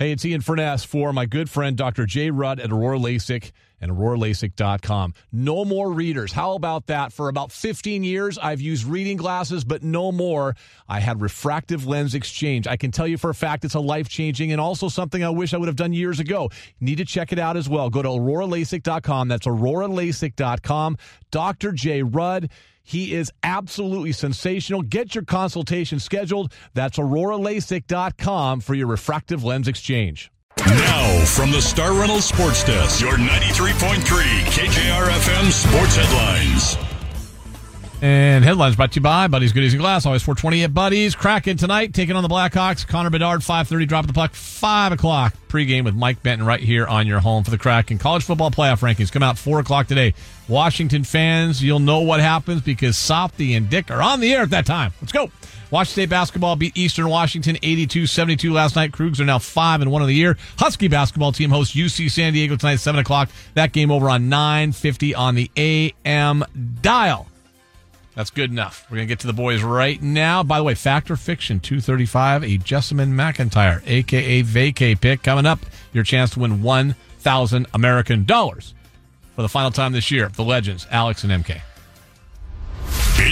Hey, it's Ian Furness for my good friend Dr. Jay Rudd at Aurora LASIK and auroralasik.com. No more readers. How about that? For about 15 years, I've used reading glasses, but no more. I had refractive lens exchange. I can tell you for a fact it's a life changing and also something I wish I would have done years ago. need to check it out as well. Go to auroralasik.com. That's auroralasik.com. Dr. Jay Rudd. He is absolutely sensational. Get your consultation scheduled. That's auroralasik.com for your refractive lens exchange. Now, from the Star Reynolds Sports Desk, your 93.3 KJR FM sports headlines. And headlines brought to you by Buddies Goodies and Glass. Always 420 at Buddies. Kraken tonight, taking on the Blackhawks. Connor Bedard, 5.30, drop the puck, 5 o'clock. Pregame with Mike Benton right here on your home for the Kraken. College football playoff rankings come out 4 o'clock today. Washington fans, you'll know what happens because Softy and Dick are on the air at that time. Let's go. Washington State basketball beat Eastern Washington 82-72 last night. Cougs are now 5 and 1 of the year. Husky basketball team hosts UC San Diego tonight 7 o'clock. That game over on 950 on the AM dial. That's good enough. We're to get to the boys right now. By the way, Factor Fiction 235, a Jessamyn McIntyre, aka Vacay pick coming up. Your chance to win 1,000 American dollars for the final time this year. The legends, Alex and MK.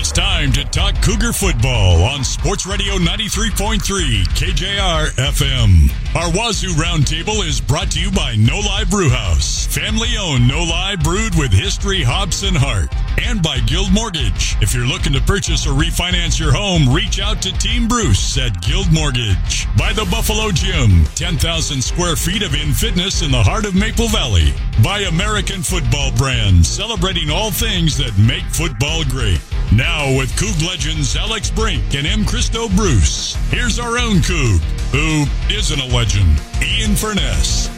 It's time to talk Cougar football on Sports Radio 93.3 KJR FM. Our Wazoo Roundtable is brought to you by No Lie Brewhouse, family owned No Lie brewed with history, hops, and heart, and by Guild Mortgage. If you're looking to purchase or refinance your home, reach out to Team Bruce at Guild Mortgage. By the Buffalo Gym, 10,000 square feet of in fitness in the heart of Maple Valley. By American Football Brand, celebrating all things that make football great. Now with Coug legends Alex Brink and Mkristo Bruce, here's our own Coug, who isn't a legend, Ian Furness.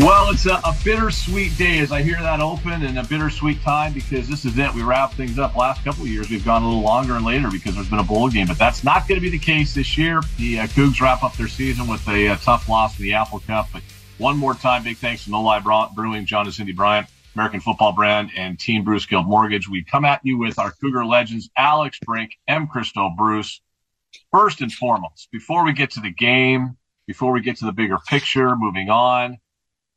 Well, it's a, a, bittersweet day as I hear that open and a bittersweet time because this is it. We wrap things up. Last couple years, we've gone a little longer and later because there's been a bowl game, but that's not going to be the case this year. The uh, Cougs wrap up their season with a, a, tough loss in the Apple Cup. But one more time, big thanks to No Lie Brewing, John and Cindy Bryant, American Football Brand, and Team Bruce Guild Mortgage. We come at you with our Cougar legends, Alex Brink, Mkristo Bruce. First and foremost, before we get to the game, before we get to the bigger picture, moving on,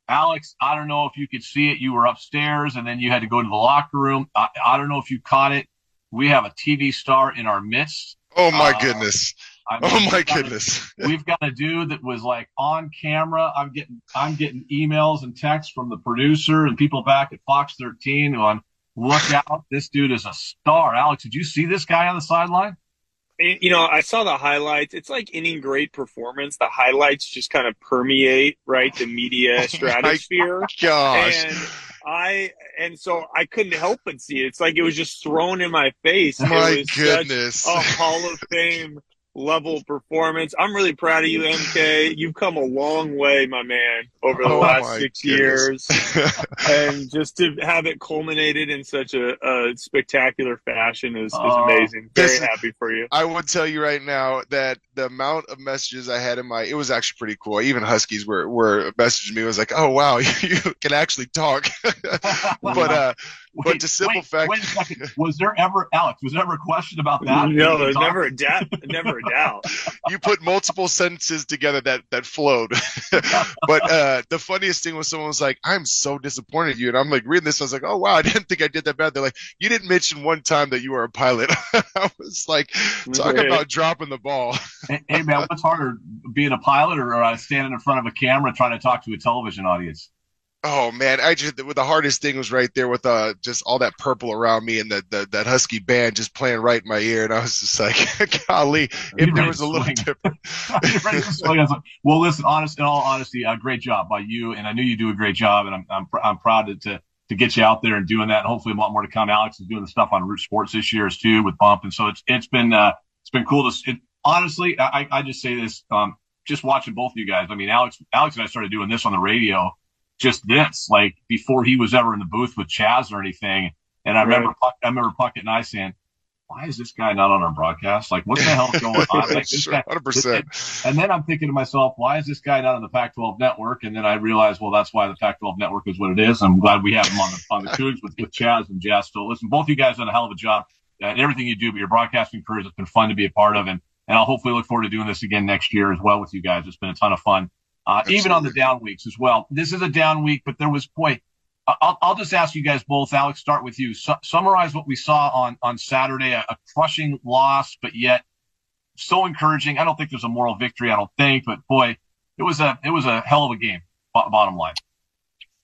Alex, I don't know if you could see it. You were upstairs and then you had to go to the locker room. I, I don't know if you caught it. We have a TV star in our midst. Oh my uh, goodness. I mean, oh my goodness. A, we've got a dude that was like on camera. I'm getting I'm getting emails and texts from the producer and people back at Fox 13 on look out. This dude is a star. Alex, did you see this guy on the sideline? you know, I saw the highlights. It's like any great performance. The highlights just kind of permeate, right, the media oh stratosphere. gosh. And I and so I couldn't help but see it. It's like it was just thrown in my face. Oh my goodness. a Hall of Fame level performance. I'm really proud of you, MK. You've come a long way, my man, over the oh last six goodness. years. and just to have it culminated in such a, a spectacular fashion is, is oh, amazing. Very happy for you. I would tell you right now that the amount of messages I had in my it was actually pretty cool. Even Huskies were were messaging me. It was like, oh wow, you can actually talk. but uh Wait, but the simple wait, fact. Wait a second. Was there ever, Alex? Was there ever a question about that? No, there's never a doubt. Never a doubt. you put multiple sentences together that that flowed. but uh, the funniest thing was someone was like, "I'm so disappointed in you," and I'm like reading this. I was like, "Oh wow, I didn't think I did that bad." They're like, "You didn't mention one time that you were a pilot." I was like, "Talk right. about dropping the ball." hey, hey, man, what's harder, being a pilot or uh, standing in front of a camera trying to talk to a television audience? Oh man, I just the hardest thing was right there with uh just all that purple around me and the, the that husky band just playing right in my ear, and I was just like, golly, if there was a little different. well, listen, honest, in all honesty, uh, great job by you, and I knew you do a great job, and I'm I'm, I'm proud to, to to get you out there and doing that. And hopefully, a lot more to come. Alex is doing the stuff on Root Sports this year too with Bump, and so it's it's been uh it's been cool to. It, honestly, I I just say this, um, just watching both of you guys. I mean, Alex Alex and I started doing this on the radio just this, like before he was ever in the booth with Chaz or anything. And I right. remember, I remember Puckett and I saying, why is this guy not on our broadcast? Like, what the hell's going on? Like, this guy, 100%. And then I'm thinking to myself, why is this guy not on the Pac-12 network? And then I realized, well, that's why the Pac-12 network is what it is. I'm glad we have him on the, on the Cougs with, with Chaz and Jess. So listen, both of you guys done a hell of a job and everything you do, but your broadcasting careers has been fun to be a part of. And and I'll hopefully look forward to doing this again next year as well with you guys. It's been a ton of fun, uh, even on the down weeks as well. This is a down week, but there was boy. I'll, I'll just ask you guys both. Alex, start with you. Su- summarize what we saw on on Saturday. A, a crushing loss, but yet so encouraging. I don't think there's a moral victory. I don't think, but boy, it was a it was a hell of a game. Bottom line.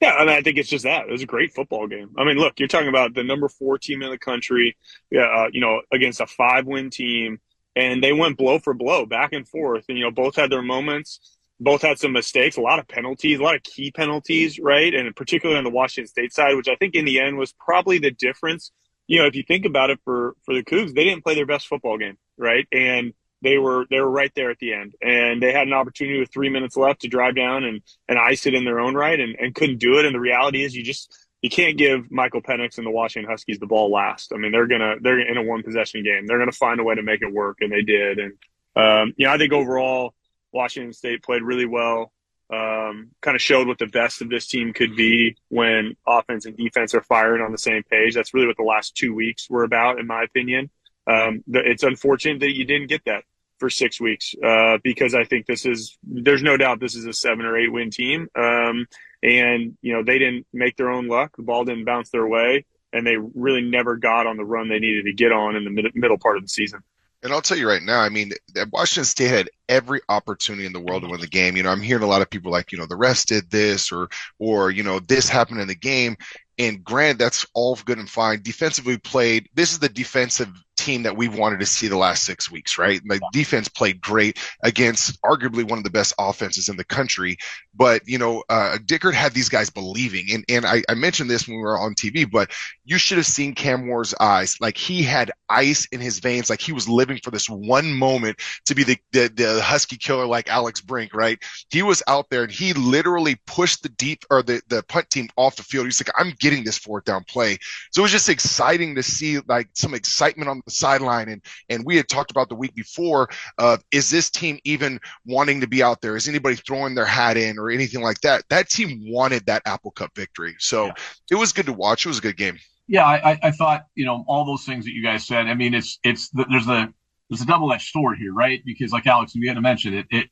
Yeah, I mean, I think it's just that. It was a great football game. I mean, look, you're talking about the number four team in the country, uh, you know, against a five win team, and they went blow for blow, back and forth. And, you know, both had their moments, both had some mistakes, a lot of penalties, a lot of key penalties, right? And particularly on the Washington State side, which I think in the end was probably the difference. You know, if you think about it for, for the Cougs, they didn't play their best football game, right? And they were they were right there at the end, and they had an opportunity with three minutes left to drive down and and ice it in their own right, and, and couldn't do it. And the reality is, you just you can't give Michael Penix and the Washington Huskies the ball last. I mean, they're gonna they're in a one possession game. They're gonna find a way to make it work, and they did. And um, you know, I think overall, Washington State played really well. Um, kind of showed what the best of this team could be when offense and defense are firing on the same page. That's really what the last two weeks were about, in my opinion. Um, it's unfortunate that you didn't get that for six weeks uh, because I think this is there's no doubt this is a seven or eight win team. Um, and you know they didn't make their own luck. The ball didn't bounce their way, and they really never got on the run they needed to get on in the mid- middle part of the season. And I'll tell you right now, I mean, Washington State had every opportunity in the world to win the game. You know, I'm hearing a lot of people like, you know, the refs did this or, or, you know, this happened in the game. And Grant, that's all good and fine. Defensively played. This is the defensive team that we've wanted to see the last six weeks, right? The defense played great against arguably one of the best offenses in the country. But, you know, uh, Dickert had these guys believing. And, and I, I mentioned this when we were on TV, but you should have seen Cam Moore's eyes. Like he had ice in his veins. Like he was living for this one moment to be the, the, the Husky killer like Alex Brink, right? He was out there and he literally pushed the deep or the, the punt team off the field. He's like, I'm getting this fourth down play. So it was just exciting to see like some excitement on the sideline. And and we had talked about the week before, uh, is this team even wanting to be out there? Is anybody throwing their hat in or anything like that? That team wanted that Apple Cup victory. So yeah. it was good to watch. It was a good game. Yeah, I, I thought you know all those things that you guys said. I mean, it's it's there's a there's a double edged sword here, right? Because like Alex, you had to mention it, it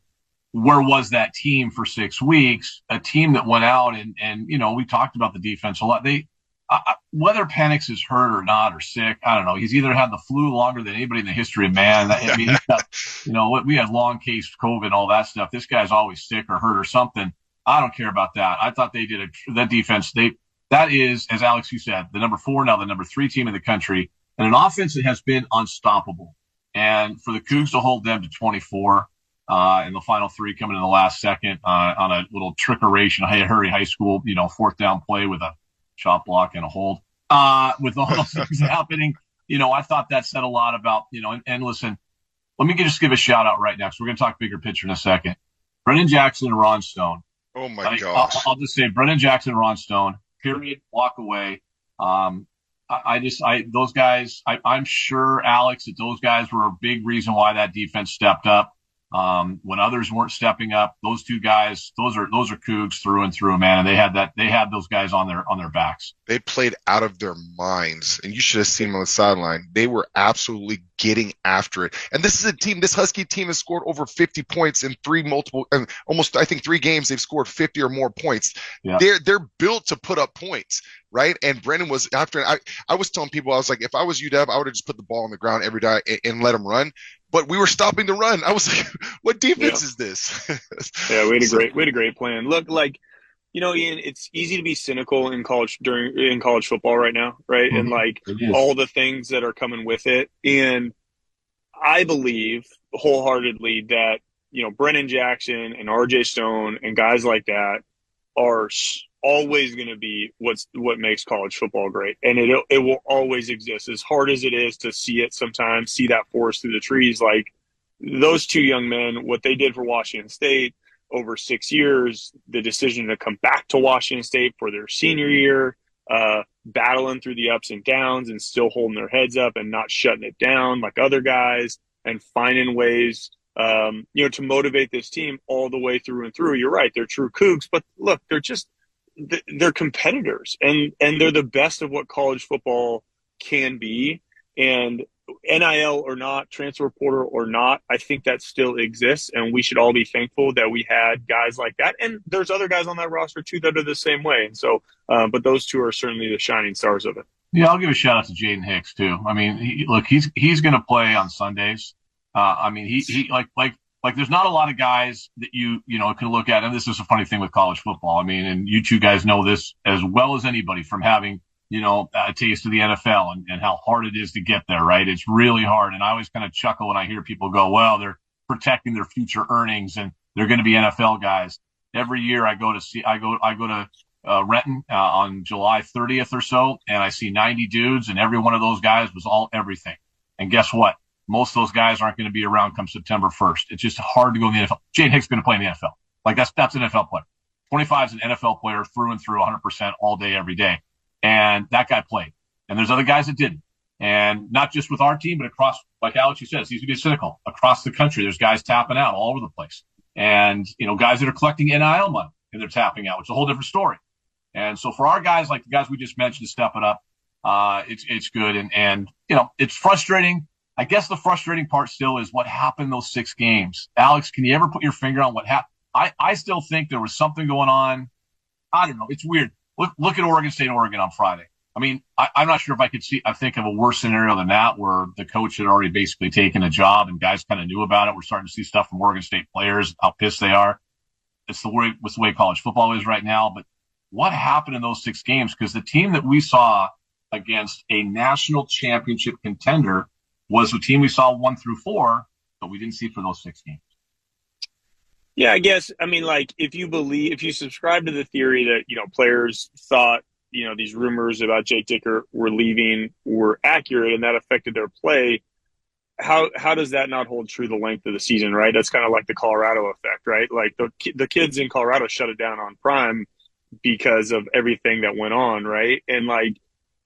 where was that team for six weeks? A team that went out and and you know we talked about the defense a lot. They whether Penix is hurt or not or sick, I don't know. He's either had the flu longer than anybody in the history of man. I mean, got, you know, we had long case COVID, all that stuff. This guy's always sick or hurt or something. I don't care about that. I thought they did a, that defense. They that is, as Alex you said, the number four now the number three team in the country, and an offense that has been unstoppable. And for the Cougs to hold them to 24 uh, in the final three coming in the last second uh, on a little trickeration, hey, hurry high school, you know, fourth down play with a chop block and a hold. Uh, with all those things happening, you know, I thought that said a lot about, you know, and, and listen, let me just give a shout out right now. So we're going to talk bigger picture in a second. Brennan Jackson and Ron Stone. Oh my I, gosh. I'll, I'll, just say Brennan Jackson and Ron Stone, period, walk away. Um, I, I just, I, those guys, I, I'm sure Alex that those guys were a big reason why that defense stepped up. Um, when others weren't stepping up, those two guys, those are those are Cougs through and through, man. And they had that they had those guys on their on their backs. They played out of their minds, and you should have seen them on the sideline. They were absolutely getting after it. And this is a team. This Husky team has scored over 50 points in three multiple, and almost I think three games they've scored 50 or more points. Yeah. They're they're built to put up points right? And Brennan was after. I, I was telling people, I was like, if I was UW, I would have just put the ball on the ground every day and, and let him run but we were stopping the run. I was like, what defense yeah. is this? yeah, we had a great, we had a great plan. Look, like, you know, Ian, it's easy to be cynical in college during in college football right now, right? Mm-hmm. And like all the things that are coming with it. And I believe wholeheartedly that you know Brennan Jackson and R.J. Stone and guys like that are always going to be what's what makes college football great, and it it will always exist. As hard as it is to see it sometimes, see that forest through the trees, like those two young men, what they did for Washington State over six years, the decision to come back to Washington State for their senior year, uh, battling through the ups and downs and still holding their heads up and not shutting it down like other guys, and finding ways. Um, you know, to motivate this team all the way through and through. You're right; they're true Cougs, but look, they're just they're competitors and and they're the best of what college football can be and NIL or not, transfer portal or not, I think that still exists, and we should all be thankful that we had guys like that. And there's other guys on that roster too that are the same way. And so, uh, but those two are certainly the shining stars of it. Yeah, I'll give a shout out to Jaden Hicks too. I mean, he, look, he's he's going to play on Sundays. Uh, I mean, he he like like like there's not a lot of guys that you you know can look at, and this is a funny thing with college football. I mean, and you two guys know this as well as anybody from having you know, a taste of the NFL and, and how hard it is to get there, right? It's really hard. And I always kind of chuckle when I hear people go, well, they're protecting their future earnings and they're going to be NFL guys. Every year I go to see, I go, I go to uh, Renton uh, on July 30th or so, and I see 90 dudes, and every one of those guys was all everything. And guess what? Most of those guys aren't going to be around come September 1st. It's just hard to go in the NFL. Jaden Hicks going to play in the NFL. Like that's that's an NFL player. 25 is an NFL player through and through, 100% all day, every day and that guy played. And there's other guys that didn't. And not just with our team, but across, like Alex, you said, it's easy to be cynical. Across the country, there's guys tapping out all over the place. And, you know, guys that are collecting NIL money and they're tapping out, which is a whole different story. And so for our guys, like the guys we just mentioned, to step it up, uh, it's, it's good. And, and, you know, it's frustrating. I guess the frustrating part still is what happened those six games. Alex, can you ever put your finger on what happened? I, I still think there was something going on. I don't know. It's weird. Look, look at Oregon State, Oregon on Friday. I mean, I, am not sure if I could see, I think of a worse scenario than that where the coach had already basically taken a job and guys kind of knew about it. We're starting to see stuff from Oregon State players, how pissed they are. It's the way, it's the way college football is right now. But what happened in those six games? Because the team that we saw against a national championship contender was the team we saw one through four, but we didn't see for those six games. Yeah, I guess. I mean, like, if you believe, if you subscribe to the theory that, you know, players thought, you know, these rumors about Jake Dickert were leaving were accurate and that affected their play, how how does that not hold true the length of the season, right? That's kind of like the Colorado effect, right? Like the the kids in Colorado shut it down on Prime because of everything that went on, right? And like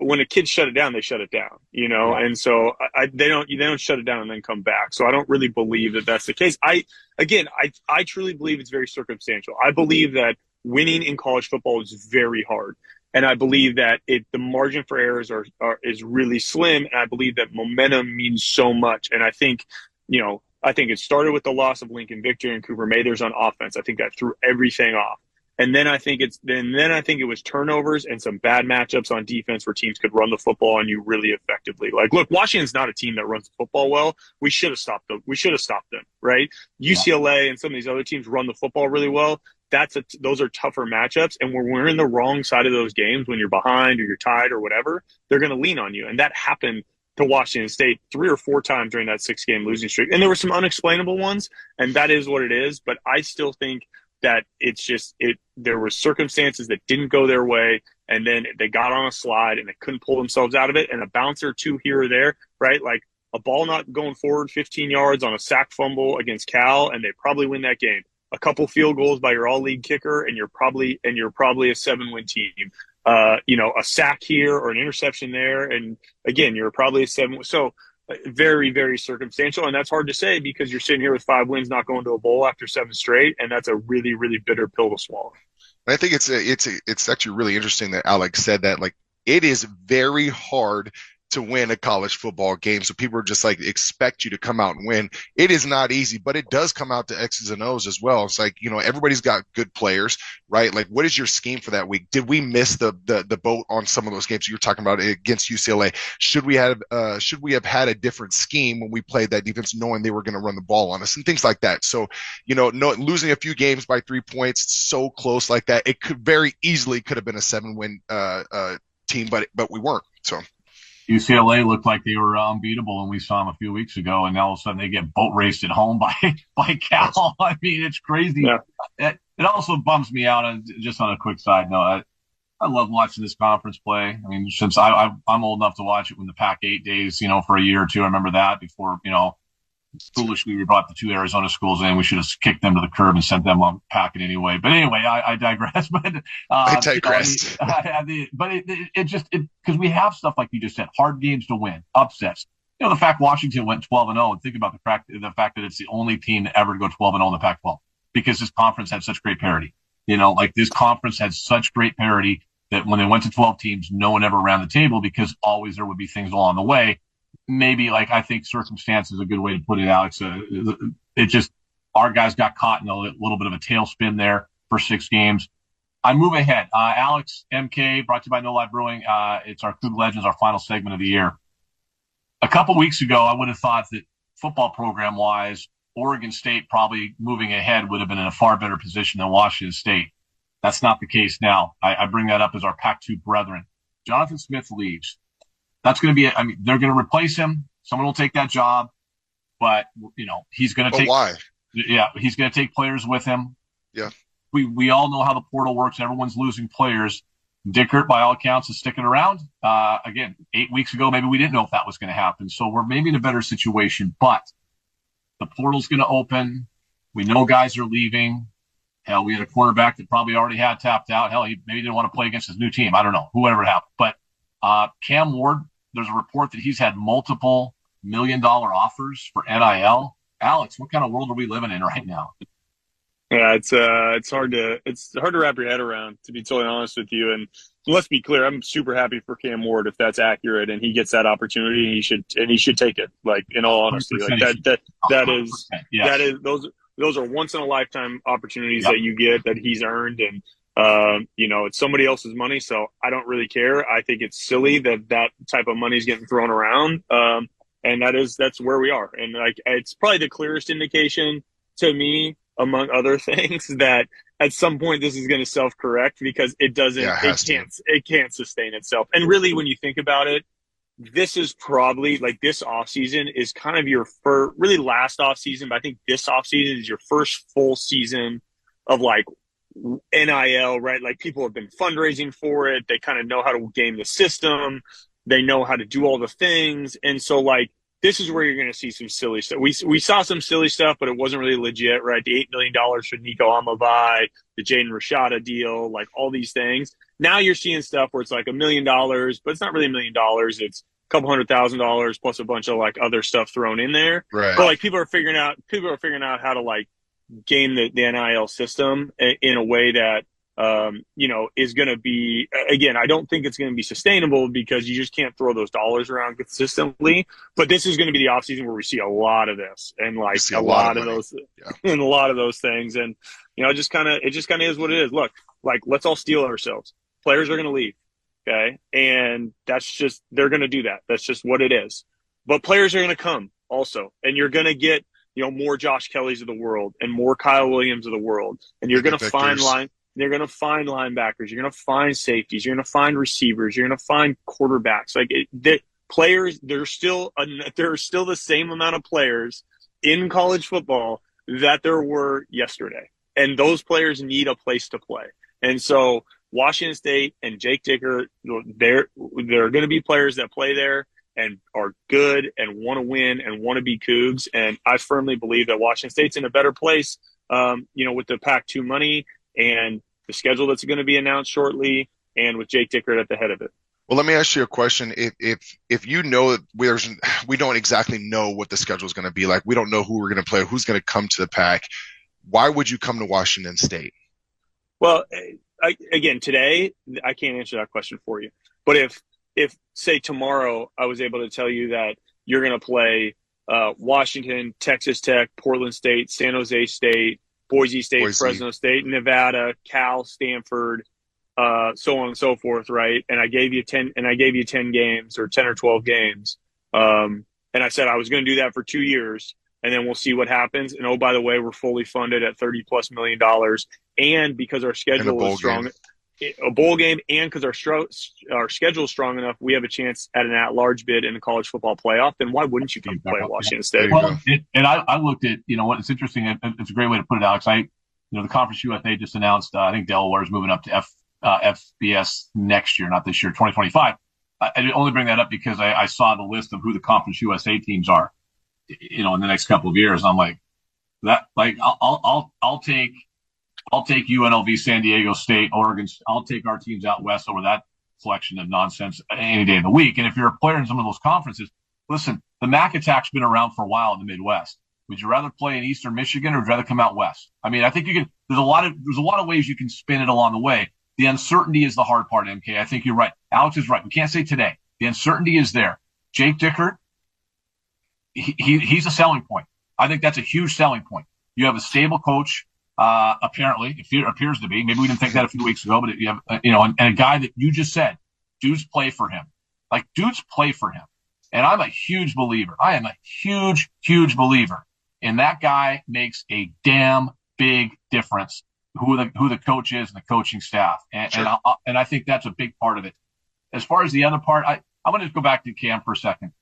when a kid shut it down, they shut it down, you know, yeah. and so I, they don't they don't shut it down and then come back. So I don't really believe that that's the case. I again, I I truly believe it's very circumstantial. I believe that winning in college football is very hard, and I believe that it the margin for errors are, are is really slim, and I believe that momentum means so much. And I think you know I think it started with the loss of Lincoln Victor and Cooper Mathers on offense. I think that threw everything off. And then I think it's then then I think it was turnovers and some bad matchups on defense where teams could run the football on you really effectively. Like, look, Washington's not a team that runs the football well. We should have stopped them. We should have stopped them, right? UCLA and some of these other teams run the football really well. That's a, those are tougher matchups. And when we're in the wrong side of those games, when you're behind or you're tied or whatever, they're going to lean on you. And that happened to Washington State three or four times during that six game losing streak. And there were some unexplainable ones, and that is what it is. But I still think that it's just it there were circumstances that didn't go their way and then they got on a slide and they couldn't pull themselves out of it. And a bounce or two here or there right? Like a ball not going forward 15 yards on a sack fumble against cal and they probably win that game. A couple field goals by your all league kicker and you're probably and you're probably a seven win team. Uh, you know a sack here or an interception there and again you're probably a seven so very, very circumstantial. And that's hard to say because you're sitting here with five wins, not going to a bowl after seven straight. And that's a really, really bitter pill to swallow. I think it's a, it's a, it's actually really interesting that Alex said that. Like, it is very hard to win a college football game. So people are just like expect you to come out and win. It is not easy, but it does come out to X's and O's as well. It's like, you know, everybody's got good players, right? Like what is your scheme for that week? Did we miss the the, the boat on some of those games you're talking about against UCLA? Should we have uh should we have had a different scheme when we played that defense knowing they were going to run the ball on us and things like that. So, you know, no losing a few games by 3 points so close like that, it could very easily could have been a 7 win uh uh team, but but we weren't. So UCLA looked like they were unbeatable, and we saw them a few weeks ago, and now all of a sudden they get boat raced at home by by Cal. I mean, it's crazy. Yeah. It, it also bums me out. And just on a quick side note, I, I love watching this conference play. I mean, since I, I I'm old enough to watch it when the Pac eight days, you know, for a year or two. I remember that before, you know, foolishly we brought the two Arizona schools in. We should have kicked them to the curb and sent them on packing anyway. But anyway, I, I digress. but uh, I digress. You know, but it, it, it just because we have stuff like you just said, hard games to win, upsets. You know, the fact Washington went 12 and 0, and think about the fact the fact that it's the only team to ever to go 12 and 0 in the Pac-12 because this conference had such great parity. You know, like this conference had such great parity that when they went to 12 teams, no one ever ran the table because always there would be things along the way maybe like I think circumstance is a good way to put it, Alex. Uh, it just our guys got caught in a little bit of a tailspin there for six games. I move ahead. Uh, Alex MK, brought to you by No Lie Brewing. Uh, it's our Coug Legends, our final segment of the year. A couple weeks ago, I would have thought that football program wise, Oregon State probably moving ahead would have been in a far better position than Washington State. That's not the case now. I, I bring that up as our Pac-2 brethren. Jonathan Smith leaves. That's going to be, I mean, they're going to replace him. Someone will take that job, but you know, he's going to take, why? Yeah. He's going to take players with him. Yeah. We, we all know how the portal works. Everyone's losing players. Dickert, by all accounts, is sticking around. Uh, again, eight weeks ago, maybe we didn't know if that was going to happen. So we're maybe in a better situation, but the portal's going to open. We know guys are leaving. Hell, we had a quarterback that probably already had tapped out. Hell, he maybe didn't want to play against his new team. I don't know, whoever it happened. But uh, Cam Ward, there's a report that he's had multiple million dollar offers for NIL. Alex, what kind of world are we living in right now? Yeah, it's uh, it's hard to it's hard to wrap your head around. To be totally honest with you, and let's be clear, I'm super happy for Cam Ward if that's accurate and he gets that opportunity. and He should and he should take it. Like in all honesty, like that that that is yes. that is those those are once in a lifetime opportunities yep. that you get that he's earned and um, you know, it's somebody else's money, so I don't really care. I think it's silly that that type of money is getting thrown around. Um, and that is that's where we are. And like it's probably the clearest indication to me, among other things, that at some point this is going to self correct because it doesn't, yeah, it, it can't, it can't sustain itself. And really, when you think about it, this is probably like this off season is kind of your first, really last off season, but I think this off season is your first full season of like NIL, right? Like people have been fundraising for it. They kind of know how to game the system. They know how to do all the things. And so like this is where you're going to see some silly stuff. We, we saw some silly stuff, but it wasn't really legit, right? The $8 million for Nico Iamaleava, the Jaden Rashada deal, like all these things. Now you're seeing stuff where it's like a million dollars, but it's not really a million dollars. It's a couple hundred thousand dollars plus a bunch of like other stuff thrown in there. Right. But like people are figuring out, people are figuring out how to like game the, the NIL system in a way that um, you know, is going to be, again, I don't think it's going to be sustainable because you just can't throw those dollars around consistently. But this is going to be the offseason where we see a lot of this and like a, lot, lot of, those yeah. and a lot of those things. And, you know, just kind of, it just kind of is what it is. Look, like, let's all steel ourselves. Players are going to leave. Okay. And that's just, they're going to do that. That's just what it is. But players are going to come also. And you're going to get, you know, more Josh Kellys of the world and more Kyle Williams of the world. And you're going to find line you're going to find linebackers. You're going to find safeties. You're going to find receivers. You're going to find quarterbacks. Like it, the players, there's still a, there are still the same amount of players in college football that there were yesterday, and those players need a place to play. And so Washington State and Jake Dickert, there there are going to be players that play there and are good and want to win and want to be Cougs. And I firmly believe that Washington State's in a better place, um, you know, with the Pac-2 money and the schedule that's going to be announced shortly, and with Jake Dickert at the head of it. Well, let me ask you a question. If if if you know that there's we don't exactly know what the schedule is going to be like, we don't know who we're going to play, who's going to come to the pack. Why would you come to Washington State? Well, I, again, today I can't answer that question for you. But if if say tomorrow I was able to tell you that you're going to play uh, Washington, Texas Tech, Portland State, San Jose State, Boise State, Boise. Fresno State, Nevada, Cal, Stanford, uh, so on and so forth, right? And I gave you ten, and I gave you ten games or ten or twelve games, um, and I said I was going to do that for two years, and then we'll see what happens. And oh, by the way, we're fully funded at thirty plus million dollars, and because our schedule is strong. Game a bowl game and because our stro- our schedule is strong enough, we have a chance at an at-large bid in the college football playoff. Then why wouldn't you come play at Washington State? Well, it, and I, I, looked at you know what it's interesting. It, it's a great way to put it, Alex. I you know the Conference USA just announced. Uh, I think Delaware is moving up to F uh, FBS next year, not this year, 2025. I, I only bring that up because I, I saw the list of who the Conference USA teams are, you know, in the next couple of years. I'm like that. Like I'll I'll I'll take I'll take UNLV, San Diego State, Oregon. I'll take our teams out west over that collection of nonsense any day of the week. And if you're a player in some of those conferences, listen, the MAC attack's been around for a while in the Midwest. Would you rather play in Eastern Michigan or would you rather come out west? I mean, I think you can. There's a lot of there's a lot of ways you can spin it along the way. The uncertainty is the hard part, MK. I think you're right. Alex is right. We can't say today. The uncertainty is there. Jake Dickert, he, he, he's a selling point. I think that's a huge selling point. You have a stable coach, uh, apparently, it appears to be. Maybe we didn't think that a few weeks ago, but you have, uh, you know, and, and, a guy that you just said, dudes play for him. Like dudes play for him. And I'm a huge believer. I am a huge, huge believer. And that guy makes a damn big difference who the, who the coach is and the coaching staff. And, sure. and, I, and I think that's a big part of it. As far as the other part, I, I want to go back to Cam for a second.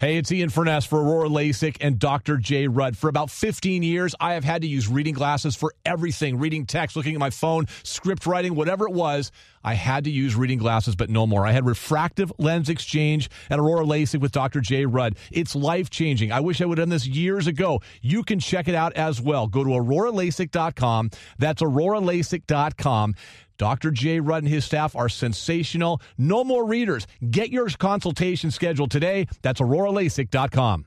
Hey, it's Ian Furness for Aurora LASIK and Dr. J. Rudd. For about 15 years, I have had to use reading glasses for everything reading text, looking at my phone, script writing, whatever it was. I had to use reading glasses, but no more. I had refractive lens exchange at Aurora LASIK with Dr. J. Rudd. It's life changing. I wish I would have done this years ago. You can check it out as well. Go to auroralasik.com. That's auroralasik.com. Dr. J. Rudd and his staff are sensational. No more readers. Get your consultation scheduled today. That's auroralasik.com.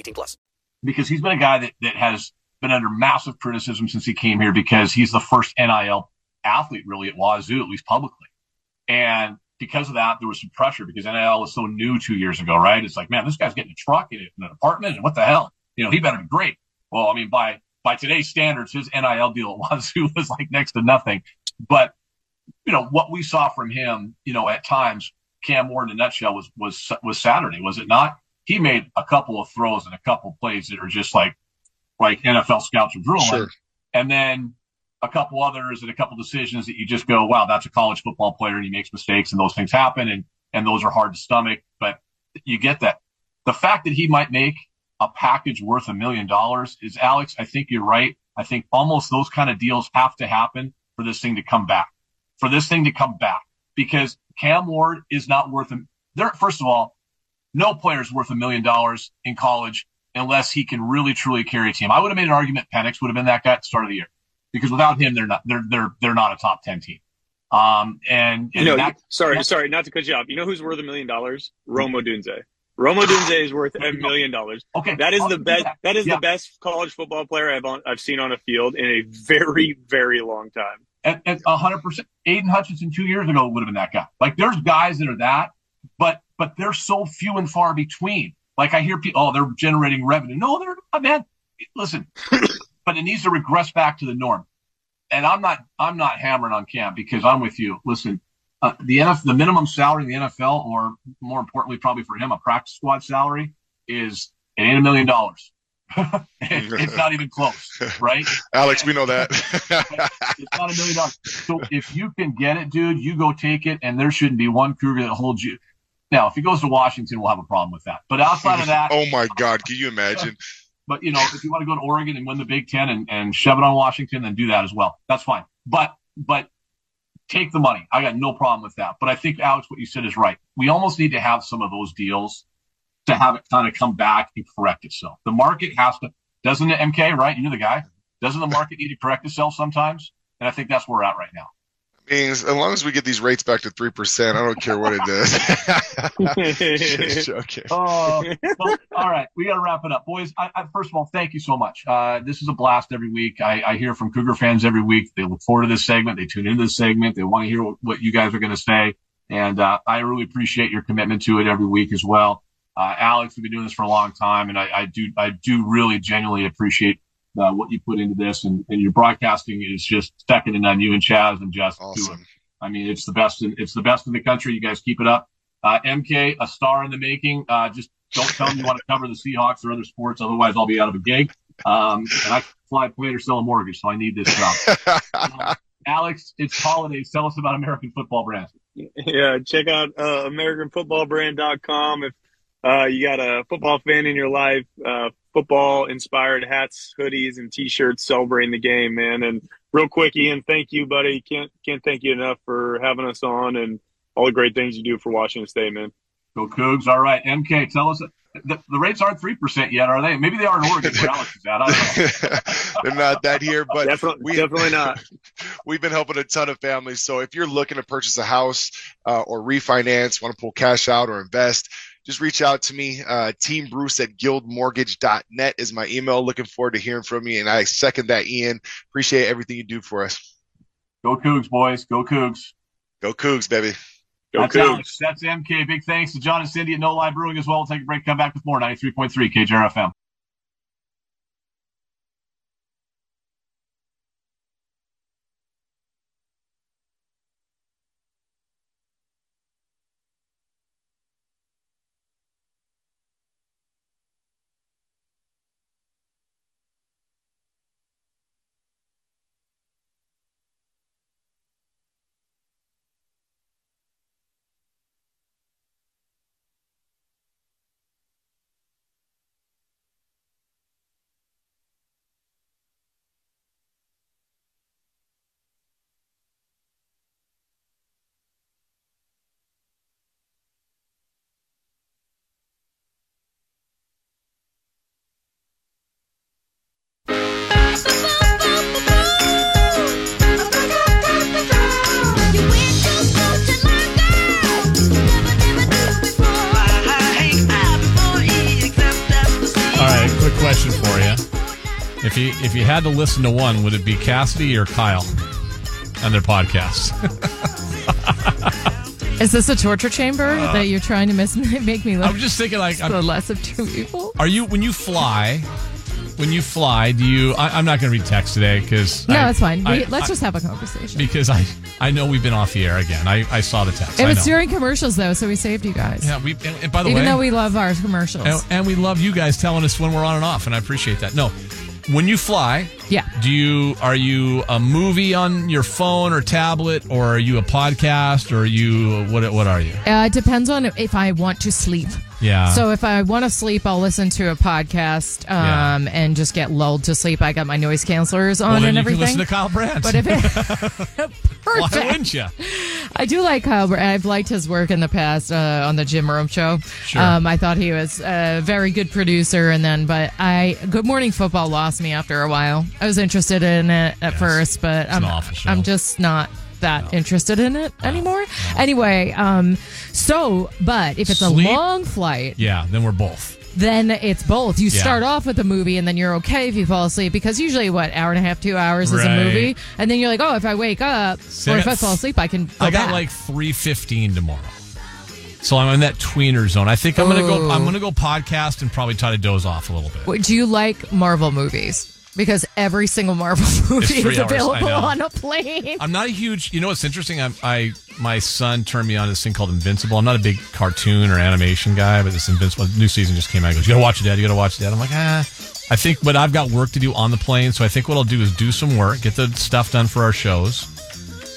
18 plus. Because he's been a guy that, that has been under massive criticism since he came here because he's the first NIL athlete really at Wazoo, at least publicly. And because of that, there was some pressure because NIL was so new two years ago, right? It's like, man, this guy's getting a truck in an apartment and what the hell? You know, he better be great. Well, I mean, by by today's standards, his NIL deal at Wazoo was like next to nothing. But you know what we saw from him, you know, at times, Cam Ward in a nutshell was was was Saturday, was it not? He made a couple of throws and a couple of plays that are just like like NFL scouts are drooling, sure. and then a couple others and a couple decisions that you just go, wow, that's a college football player and he makes mistakes and those things happen and and those are hard to stomach, but you get that. The fact that he might make a package worth a million dollars is Alex. I think you're right. I think almost those kind of deals have to happen for this thing to come back, for this thing to come back because Cam Ward is not worth them. There, first of all, no player is worth a million dollars in college unless he can really truly carry a team. I would have made an argument Penix would have been that guy at the start of the year because without him, they're not, they're, they're, they're not a top 10 team. Um, and, and you know, that, sorry, sorry, not to cut you off. You know who's worth a million dollars? Rome Odunze. Rome Odunze is worth a million dollars. Okay, that is the best. That is yeah. the best college football player I've on, I've seen on a field in a very very long time. At hundred percent, Aidan Hutchinson two years ago would have been that guy. Like there's guys that are that, but but they're so few and far between. Like I hear people, oh, they're generating revenue. No, they're not, man. Listen, but it needs to regress back to the norm. And I'm not I'm not hammering on Cam because I'm with you. Listen, uh, the NFL, the minimum salary in the NFL, or more importantly, probably for him, a practice squad salary is it ain't a million dollars. it's not even close, right? Alex, we know that. it's not a million dollars. So if you can get it, dude, you go take it, and there shouldn't be one Cougar that holds you. Now, if he goes to Washington, we'll have a problem with that. But outside of that, oh my God, can you imagine? But you know, if you want to go to Oregon and win the Big Ten and, and shove it on Washington, then do that as well. That's fine. But but take the money. I got no problem with that. But I think, Alex, what you said is right. We almost need to have some of those deals to have it kind of come back and correct itself. The market has to, doesn't it, MK, right? You're the guy. Doesn't the market need to correct itself sometimes? And I think that's where we're at right now means as long as we get these rates back to three percent, I don't care what it does. okay. Oh, well, all right, we got to wrap it up, boys. I, I, first of all, thank you so much. Uh, this is a blast every week. I, I, hear from Cougar fans every week. They look forward to this segment. They tune into this segment. They want to hear what, what you guys are going to say, and uh, I really appreciate your commitment to it every week as well. Uh, Alex, we've been doing this for a long time, and I, I do I do really genuinely appreciate uh, what you put into this, and, and your broadcasting is just second to none. You and Chaz and Jess awesome. I mean, it's the best. In, it's the best in the country. You guys keep it up. Uh, MK, a star in the making. Uh, just don't tell me you want to cover the Seahawks or other sports, otherwise I'll be out of a gig. Um, and I fly a plane or sell a mortgage, so I need this job. uh, Alex, it's holidays. Tell us about American Football Brand. Yeah, check out uh, AmericanFootballBrand.com if uh, you got a football fan in your life. Uh, football inspired hats, hoodies, and t-shirts celebrating the game, man. And real quick, Ian, thank you, buddy. Can't can't thank you enough for having us on and all the great things you do for Washington State, man. Go Cougs. All right. MK, tell us the, the rates aren't three percent yet, are they? Maybe they are in Oregon, where Alex is at. I don't know. They're not that here, but definitely, we, definitely not. we've been helping a ton of families. So if you're looking to purchase a house uh, or refinance, want to pull cash out or invest, just reach out to me. Uh, Team Bruce at guildmortgage.net is my email. Looking forward to hearing from you. And I second that, Ian. Appreciate everything you do for us. Go Cougs, boys. Go Cougs. Go Cougs, baby. Go That's Cougs. Alex. That's MK. Big thanks to John and Cindy at No Lie Brewing as well. We'll take a break. Come back with more 93.3 KJRFM. You if you had to listen to one, would it be Cassidy or Kyle and their podcasts? Is this a torture chamber uh, that you're trying to make me look I'm just thinking, like, I'm, the less of two people? are you when you fly? When you fly, do you? I, I'm not going to read text today because No, it's fine. We, let's just have a conversation. because I I know we've been off the air again. I, I saw the text. it was during commercials, though, so we saved you guys. yeah. We and, and by the Even way, even though we love our commercials. and, and we love you guys telling us when we're on and off, and I appreciate that. No, when you fly, yeah. Do you are you a movie on your phone or tablet, or are you a podcast, or are you what? What are you? Uh, it depends on if I want to sleep. Yeah. So if I want to sleep, I'll listen to a podcast um, and just get lulled to sleep. I got my noise cancelers on well, and you everything. can listen to Kyle Brandt. but if it, why wouldn't you? I do like Kyle. Br- I've liked his work in the past uh, on the Jim Rome show. Sure. Um, I thought he was a very good producer, and then, but I Good Morning Football lost me after a while. I was interested in it at first, but I'm awful show. I'm just not that interested in it anymore. Anyway, um, so but if it's Sleep? a long flight, Yeah, then we're both. then it's both. You Yeah. start off with a movie and then you're okay if you fall asleep because usually what hour and a half, two hours is a movie, and then you're like, oh, if I wake up or if I fall asleep, I can. I got back. like three fifteen tomorrow, so I'm in that tweener zone. I think I'm gonna go. I'm gonna go podcast and probably try to doze off a little bit. What- Do you like Marvel movies? Because every single Marvel movie is hours, available on a plane. I'm not a huge. You know what's interesting? I'm, I my son turned me on to this thing called Invincible. I'm not a big cartoon or animation guy, but this Invincible new season just came out. He goes, "You gotta watch it, Dad. You gotta watch it, Dad." I'm like, ah. I think, but I've got work to do on the plane, so I think what I'll do is do some work, get the stuff done for our shows,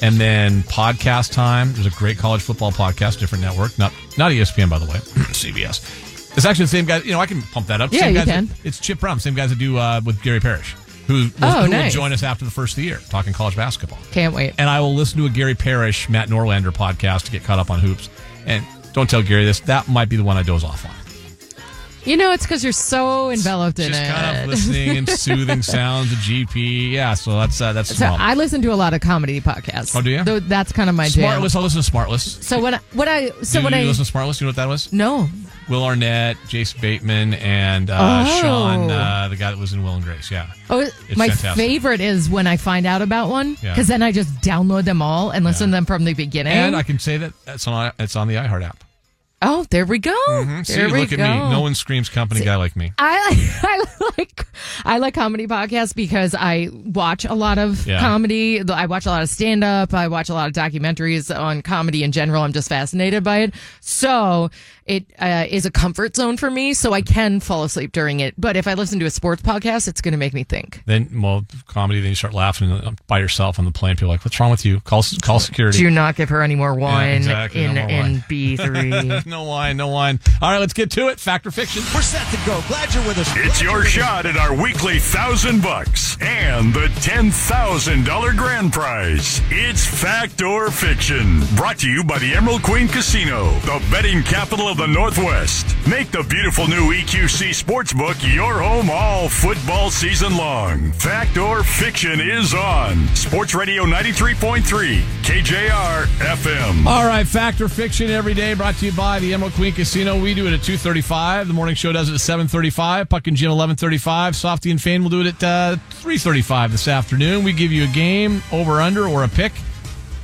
and then podcast time. There's a great college football podcast, different network, not not ESPN by the way, CBS. It's actually the same guy. You know, I can pump that up. Yeah, same you guys can. that- it's Chip Brown, same guys that do uh, with Gary Parrish, who, will, Oh, who will join us after the first of the year, talking college basketball Can't wait. and I will listen to a Gary Parrish, Matt Norlander podcast to get caught up on hoops. And don't tell Gary this. That might be the one I doze off on. You know, it's because you're so enveloped in Just it. kind of listening and soothing sounds of GP. Yeah, so that's uh, that's So. I listen to a lot of comedy podcasts. Oh, do you? Though That's kind of my jam. Smartless. I listen to Smartless. So when I, what I so Do when you I listen to Smartless? You know what that was? no Will Arnett, Jason Bateman, and uh, Oh. Sean, uh, the guy that was in Will and Grace. Yeah. Oh, It's my fantastic. favorite is when I find out about one Yeah. because then I just download them all and listen to them from the beginning. And I can say that it's on it's on the iHeart app. Oh, there we go. Mhm. See, There we look go. at me. No one screams company guy like me. I like I like I like comedy podcasts because I watch a lot of Yeah. comedy. I watch a lot of stand up. I watch a lot of documentaries on comedy in general. I'm just fascinated by it. So it uh, is a comfort zone for me. So I can fall asleep during it. But if I listen to a sports podcast, it's going to make me think. Then, well, comedy. Then you start laughing by yourself on the plane. People are like, "What's wrong with you? Call call security." Do not give her any more wine exactly, in no more in. B three. no wine, no wine. All right, let's get to it. Fact or fiction? We're set to go. Glad you're with us. It's your shot at our weekly thousand bucks and the ten thousand dollar grand prize. It's fact or fiction. Brought to you by the Emerald Queen Casino, the betting capital of the Northwest. Make the beautiful new EQC Sportsbook your home all football season long. Fact or fiction is on. Sports Radio 93.3, KJR FM. All right, Fact or Fiction every day brought to you by the Emerald Queen Casino. We do it at 2.35. The morning show does it at 7.35. Puck and Jim 11.35. Softy and Fane will do it at uh, 3.35 this afternoon. We give you a game, over, under, or a pick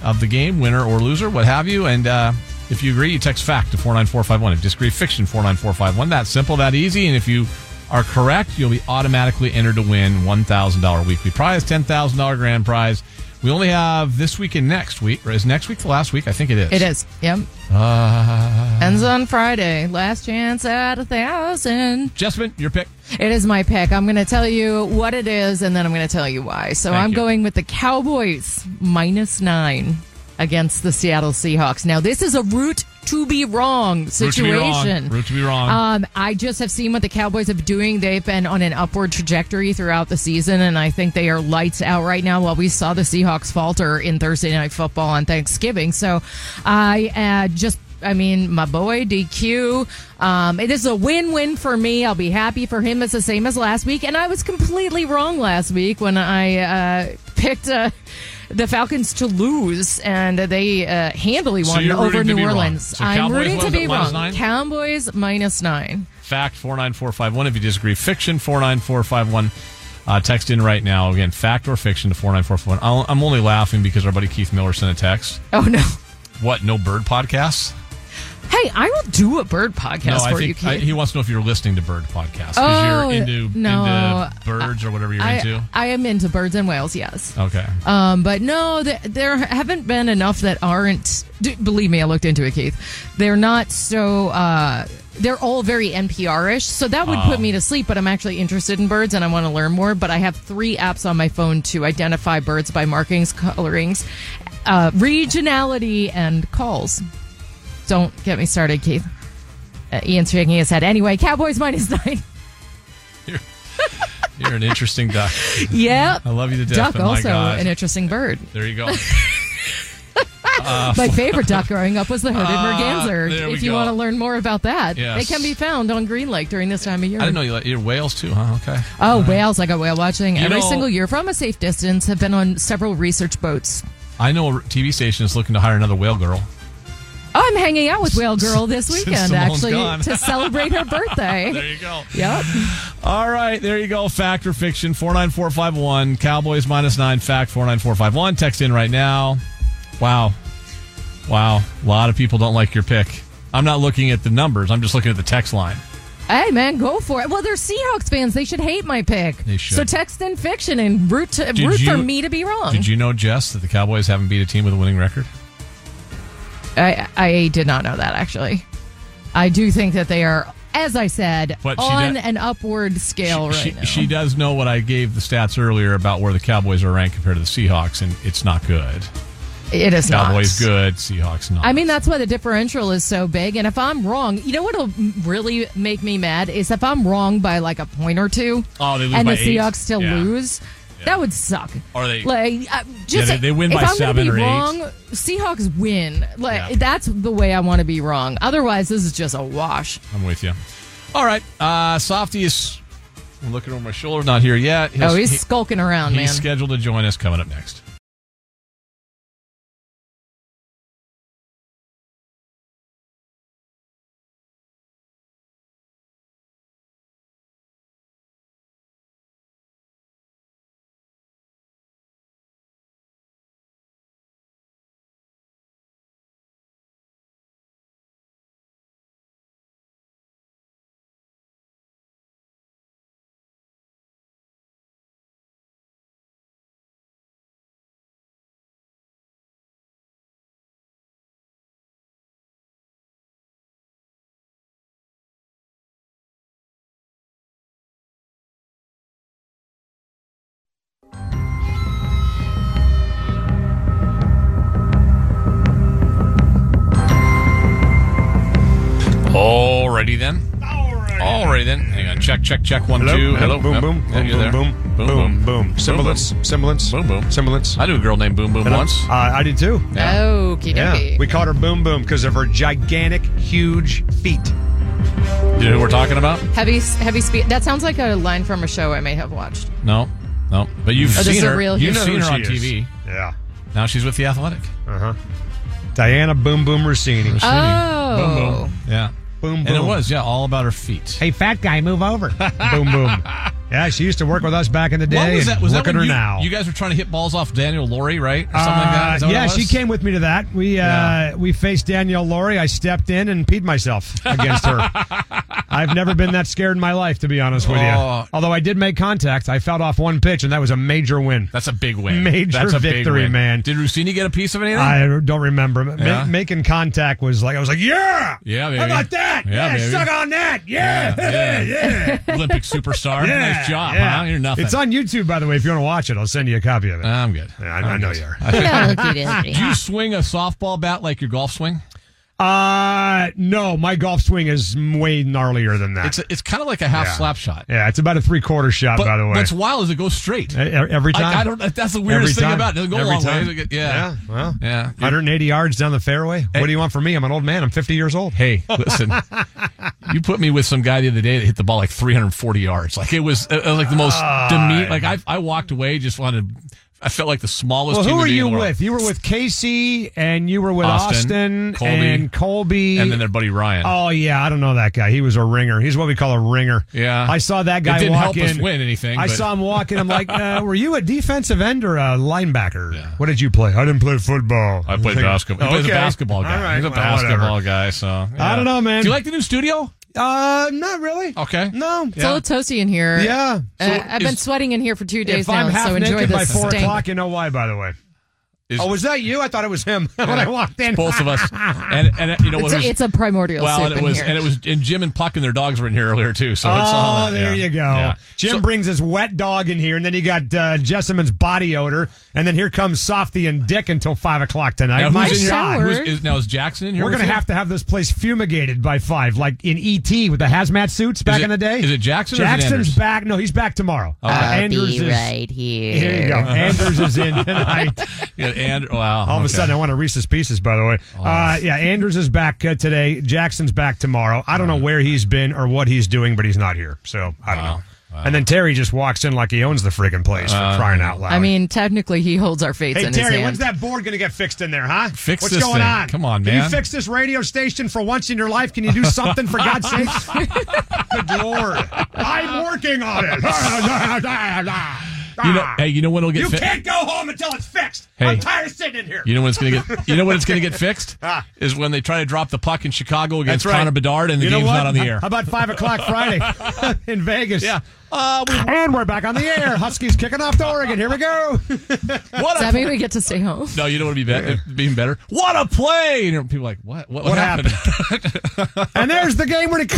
of the game, winner or loser, what have you. And uh, if you agree, you text fact to 49451. If you disagree, fiction 49451. That simple, that easy. And if you are correct, you'll be automatically entered to win $1,000 weekly prize, $10,000 grand prize. We only have this week and next week. Or Is next week the last week? I think it is. It is. Yep. Uh, Ends on Friday. Last chance at a thousand. Jessamyn, your pick. It is my pick. I'm going to tell you what it is, and then I'm going to tell you why. So Thank I'm you. going with the Cowboys minus nine against the Seattle Seahawks. Now, this is a root to be wrong Root to be wrong. situation. Root to be wrong. Um, I just have seen what the Cowboys have been doing. They've been on an upward trajectory throughout the season, and I think they are lights out right now. While we saw the Seahawks falter in Thursday Night Football on Thanksgiving, so I uh, just. I mean, my boy DQ. Um, this is a win-win for me. I'll be happy for him. It's the same as last week, and I was completely wrong last week when I uh, picked uh, the Falcons to lose, and they uh, handily won you're over New. Orleans. So I'm Cowboys rooting to be wrong. nine? Cowboys minus nine. Fact 49451. If you disagree, fiction 49451. Uh, text in right now. Again, fact or fiction to 49451. I'll- I'm only laughing because our buddy Keith Miller sent a text. Oh no. What? No bird podcasts? Hey, I will do a bird podcast no, for you, I, Keith. he wants to know if you're listening to bird podcasts because Oh, you're into, no. into birds or whatever you're I, into. I am into birds and whales, yes. Okay. Um, but no, th- there haven't been enough that aren't. d- Believe me, I looked into it, Keith. They're not so. Uh, they're all very NPR-ish, so that would Oh. put me to sleep. But I'm actually interested in birds, and I want to learn more. But I have three apps on my phone to identify birds by markings, colorings, uh, regionality, and calls. Don't get me started, Keith. Uh, Ian's shaking his head. Anyway, Cowboys minus nine. You're an interesting duck. yep. I love you to death. Duck also an interesting bird. There you go. Uh, My favorite duck growing up was the hooded Ah, merganser. if you go. want to learn more about that, Yes. they can be found on Green Lake during this time of year. I didn't know you like your whales too, huh? Okay. Oh, whales! I go whale watching You every know- single year from a safe distance. Have been on several research boats. I know a TV station is looking to hire another whale girl. Oh, I'm hanging out with Whale Girl this weekend, actually, gone. to celebrate her birthday. There you go. Yep. All right, there you go. Fact or fiction, 49451. Cowboys minus nine, fact 49451. Text in right now. Wow. Wow. A lot of people don't like your pick. I'm not looking at the numbers, I'm just looking at the text line. Hey, man, go for it. Well, they're Seahawks fans. They should hate my pick. They should. So text in fiction and root to, root for me to be wrong. Did you know, Jess, that the Cowboys haven't beat a team with a winning record? I, I did not know that actually. I do think that they are, as I said, But on do- an upward scale right she, now. she does know what I gave the stats earlier about where the Cowboys are ranked compared to the Seahawks, and it's not good. it is not. Cowboys not. good, Seahawks not. I mean, that's why the differential is so big. And if I'm wrong, you know what'll really make me mad is if I'm wrong by like a point or two, Oh, they lose and the eight? Seahawks still Yeah. lose. That would suck. Are they- like uh, just they- they win if by I'm gonna seven be or eight. wrong, Seahawks win. Like Yeah. that's the way I want to be wrong. Otherwise, this is just a wash. I'm with you. All right, uh, Softy is I'm looking over my shoulder, not here yet. oh, he's he- skulking around, he's man. scheduled to join us coming up next. Alrighty then. Alrighty then. Hang on check, check, check. One, Hello? two. Hello? Boom, Yep. boom. Yeah, Boom, you're boom, boom. Boom, boom. Semblance. Semblance. Boom, boom. Semblance. I knew a girl named Boom Boom Hello? once. Uh, I did too. Okie Yeah. dokie. We called her Boom Boom because of her gigantic, huge feet. Do you know who we're talking about? Heavy, heavy speed. That sounds like a line from a show I may have watched. No, no. But you've Oh, seen her. real You've human. seen You know her on who she TV. Yeah. Now she's with the Athletic. Uh huh. Diana Boom Boom Russini. Oh, Boom boom. Yeah. Boom, And it was, yeah, all about her feet. Hey, fat guy, move over. boom, boom. Yeah, she used to work with us back in the day. What was that? Was look that at her you, now. you guys were trying to hit balls off Danielle Lawrie, right? Or something like that? Is that Uh, yeah, she came with me to that. We uh, Yeah. we faced Danielle Lawrie. I stepped in and peed myself against her. I've never been that scared in my life, to be honest with Oh. you. Although I did make contact, I felt off one pitch, and that was a major win. That's a big win. Major That's a victory, win. man. Did Russini get a piece of anything? I don't remember. Ma- making contact was like I was like, yeah, Yeah, How baby. about that? Yeah, Yeah, suck on that. Yeah, Yeah, yeah. yeah. Olympic superstar. Yeah, nice job, yeah. huh? You're nothing. It's on YouTube, by the way. If you want to watch it, I'll send you a copy of it. I'm good. Yeah, I, I know you are. Do you swing a softball bat like your golf swing? Uh, no, my golf swing is way gnarlier than that. It's it's kind of like a half Yeah. slap shot. yeah, it's about a three quarter shot, But by the way. what's wild is it goes straight. Every time. I, don't. That's the weirdest thing about it. It doesn't go Every a long time. way. Yeah. Yeah, well, Yeah. 180 yards down the fairway. What do you want from me? I'm an old man. I'm 50 years old. Hey, listen. you put me with some guy the other day that hit the ball like 340 yards. Like it was, it was like the most ah. demean. Like I, I walked away, just wanted. I felt like the smallest. Well, who were you in the world. with? You were with Casey, and you were with Austin, Austin, Colby, and Colby, and then their buddy Ryan. Oh yeah, I don't know that guy. He was a ringer. He's what we call a ringer. Yeah. I saw that guy It didn't help in. us win anything, I but- saw him walking. I'm like, uh, were you a defensive end or a linebacker? What did you play? I didn't play football. I played basketball. He plays a basketball guy. Right. He's a Well, basketball whatever. guy. So I don't know, man. Do you like the new studio? Uh, not really. Okay. No. It's a little toasty in here. Yeah. Uh, I've been sweating in here for two days If I'm now, half so enjoy naked by this four stink. o'clock, you know why? By the way. Is- oh, was that you? I thought it was him when I walked in. Both of us, and and you know what? It's, it a, it's a primordial well, soup and it in was here. and it was and Jim and Puck and their dogs were in here earlier too. So it's all Oh, that, there yeah. you go. Yeah. Jim So- brings his wet dog in here, and then he got uh, Jessamyn's body odor, and then here comes Softy and Dick until five o'clock tonight. now, My in here? God. Who's, is, now is Jackson in here? We're going to you? have to have this place fumigated by five, like in ET with the hazmat suits back it- in the day. is it Jackson or is it Jackson's back. No, he's back tomorrow. Uh, I'll Anders is here. Here you go. Andrews is in tonight. Yeah, and wow. All of a sudden, I want a Reese's Pieces. By the way, uh, yeah, Andrews is back uh, today. Jackson's back tomorrow. I don't know where he's been or what he's doing, but he's not here. So I don't know. And then Terry just walks in like he owns the friggin' place Uh, for crying out loud. I mean, technically, he holds our fates Hey in Terry, his when's that board going to get fixed in there, huh? Fix What's this going thing. on? Come on, Can man. you fix this radio station for once in your life? Can you do something for God's sake? Good lord, I'm working on it. You know, hey, you know when it'll get You fi- can't go home until it's fixed. Hey. I'm tired of sitting in here. You know when it's gonna get. You know when it's gonna get fixed Ah. is when they try to drop the puck in Chicago against That's right. Connor Bedard and the You game's not on the air. How about five o'clock Friday in Vegas? Yeah. Uh, we, And we're back on the air. Huskies kicking off to Oregon. Here we go. what Does that mean we get to stay home? No, you don't want to be better? Being better. What a play! And people are like, what? What, What happened? and there's the game winning.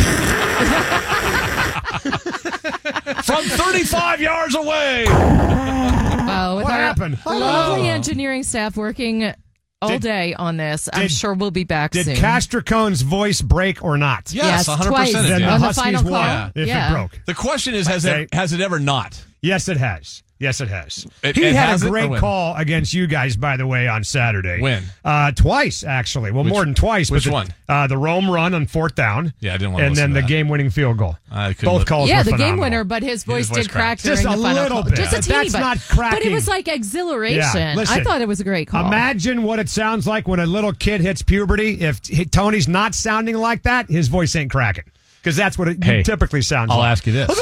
From 35 yards away. Wow, with What our happened? Lovely engineering staff working all Did- day on this. I'm did- sure we'll be back Did soon. Castricone's voice break or not? Yes, Yes, 100% twice. it Then did. the On the Huskies final won call. if Yeah. it broke. The question is, has Okay. it has it ever not? Yes, it has. Yes, it has. It- he it had has a great call against you guys, by the way, on Saturday. When? Uh, twice, actually. Well, Which- more than twice. but which the- one? Uh, the Rome run on fourth down. Yeah, I didn't want to And listen then to the game-winning field goal. I Both li- calls yeah, were the game winner, but his voice, voice did crack cracked. during Just the a final little call. bit. Just a teeny That's bit. not cracking. But it was like exhilaration. Yeah, listen. I thought it was a great call. Imagine what it sounds like when a little kid hits puberty. If Tony's not sounding like that, his voice ain't cracking. Because that's what it Hey, typically sounds like. I'll ask you this: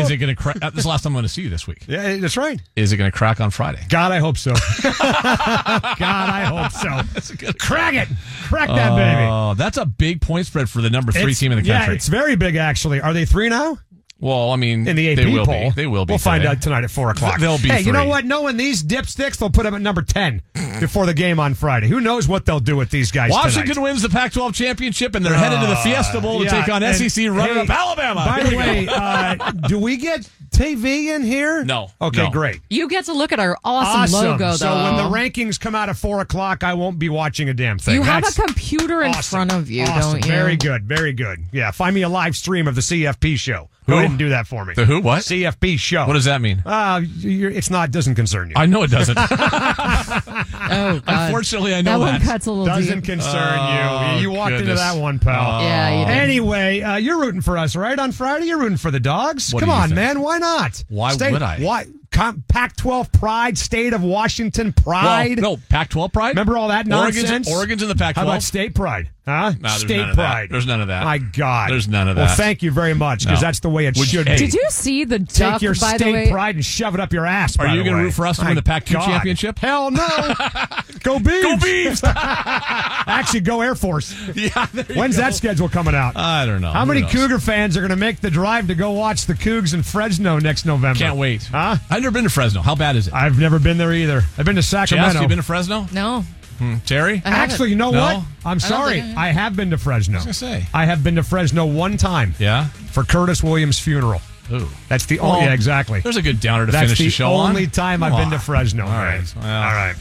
Is it going to crack? uh, This is the last time I'm going to see you this week. Yeah, that's right. Is it going to crack on Friday? God, I hope so. God, I hope so. Crack it. Crack that baby. Oh, that's a big point spread for the number three It's- team in the country. Yeah, country. it's very big, actually. Are they three now? Well, I mean, In the AP they will poll. be. They will be. We'll find out tonight at 4 o'clock. They'll be Hey, you know what? Knowing these dipsticks, they'll put them at number 10 before the game on Friday. Who knows what they'll do with these guys Washington tonight? wins the Pac-12 championship, and they're headed to the Fiesta Bowl to Uh, Yeah, take on SEC runner-up hey, Alabama. By Here the way, uh, do we get TV in here? No. Okay, No. great. You get to look at our awesome, logo, though. So when the rankings come out at four o'clock, I won't be watching a damn thing. you have a computer in awesome. front of you, Awesome. don't you? Very good. Very good. Yeah. Find me a live stream of the CFP show. Go Who? ahead and do that for me. The who? What? CFP show. What does that mean? Uh, you're, it's not. Doesn't concern you. I know it doesn't. Oh, God. Unfortunately, I know that know one that. cuts a little Doesn't deep. concern Oh, you. You walked into goodness. that one, pal. Yeah, you did. Anyway, uh, you're rooting for us, right? On Friday, you're rooting for the dogs. What Come do you on, think? man. Why not? Why State- would I? Why? Com- Pac-12 pride, state of Washington pride. Well, no, Pac-12 pride. Remember all that Oregon's, nonsense? Oregon's in the Pac-12. How about state pride? Huh? No, state none of that. pride. There's none of that. My God. There's none of that. Well, thank you very much, because No. that's the way it Would- should hey. be. Did you see the Take your by state the way? pride and shove it up your ass. Are by you gonna root for us to My win the Pac-2 championship? Hell no. go Beavs. Go Beavs! Actually, go Air Force. yeah. When's go. that schedule coming out? I don't know. How Who many knows? Cougar fans are going to make the drive to go watch the Cougs in Fresno next November? Can't wait. Huh? I've never been to Fresno. How bad is it? I've never been there either. I've been to Jess, Sacramento. you been to Fresno? No. Hmm. Terry? Actually, you know No? what? I'm sorry. think I have. I have been to Fresno. I was gonna say. I have been to Fresno one time Yeah. for Curtis Williams' funeral. Ooh. That's the Well, only. yeah, exactly. There's a good downer to That's finish the the show on. only time I've Come been to. Fresno. All right. man. Well, All right.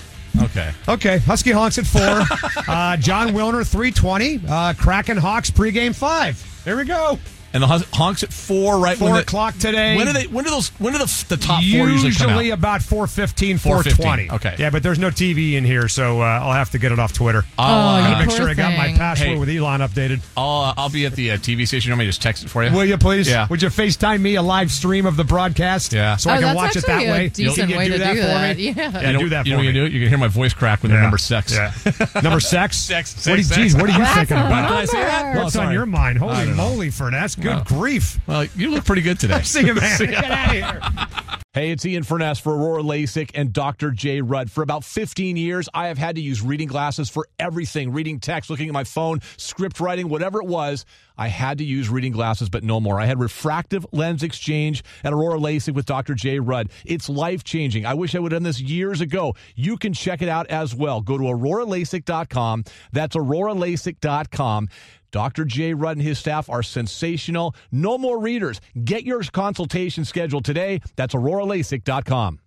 Okay. Okay. Husky Honks at four. uh, Jon Wilner, 320. Uh, Kraken Hawks pregame five. There we go. And the honks at four, right? Four when the- o'clock today. When do they? When do those? When do the, the top four usually come out? about 415, 4:15. 420. Okay. Yeah, but there's no TV in here, so uh, I'll have to get it off Twitter. I'll, Oh, uh, you Gotta make poor sure I got my password Hey. with Elon updated. I'll, uh, I'll be at the uh, TV station. You want me to just text it for you? Will you please? Yeah. Would you FaceTime me a live stream of the broadcast? Yeah. So oh, I can watch it actually that way. a decent Can you way do to that do for that. me? Yeah. Yeah, you know, do that you know for what you me. do? You can hear my voice crack when Yeah. they're number six. Yeah. Number sex? Sex, What do you, sex, geez, sex. what are you thinking about? Did I say that? number. What's on your mind? Holy don't know. moly, Furness. Good Well. grief. Well, you look pretty good today. See you, man. Get out of here. Hey, it's Ian Furness for Aurora LASIK and Dr. J. Rudd. For about 15 years, I have had to use reading glasses for everything reading text, looking at my phone, script writing, whatever it was. I had to use reading glasses, but no more. I had refractive lens exchange at Aurora LASIK with Dr. J. Rudd. It's life changing. I wish I would have done this years ago. You can check it out as well. Go to auroralasik.com. That's auroralasik.com. Dr. J. Rudd and his staff are sensational. No more readers. Get your consultation scheduled today. That's auroralasik.com.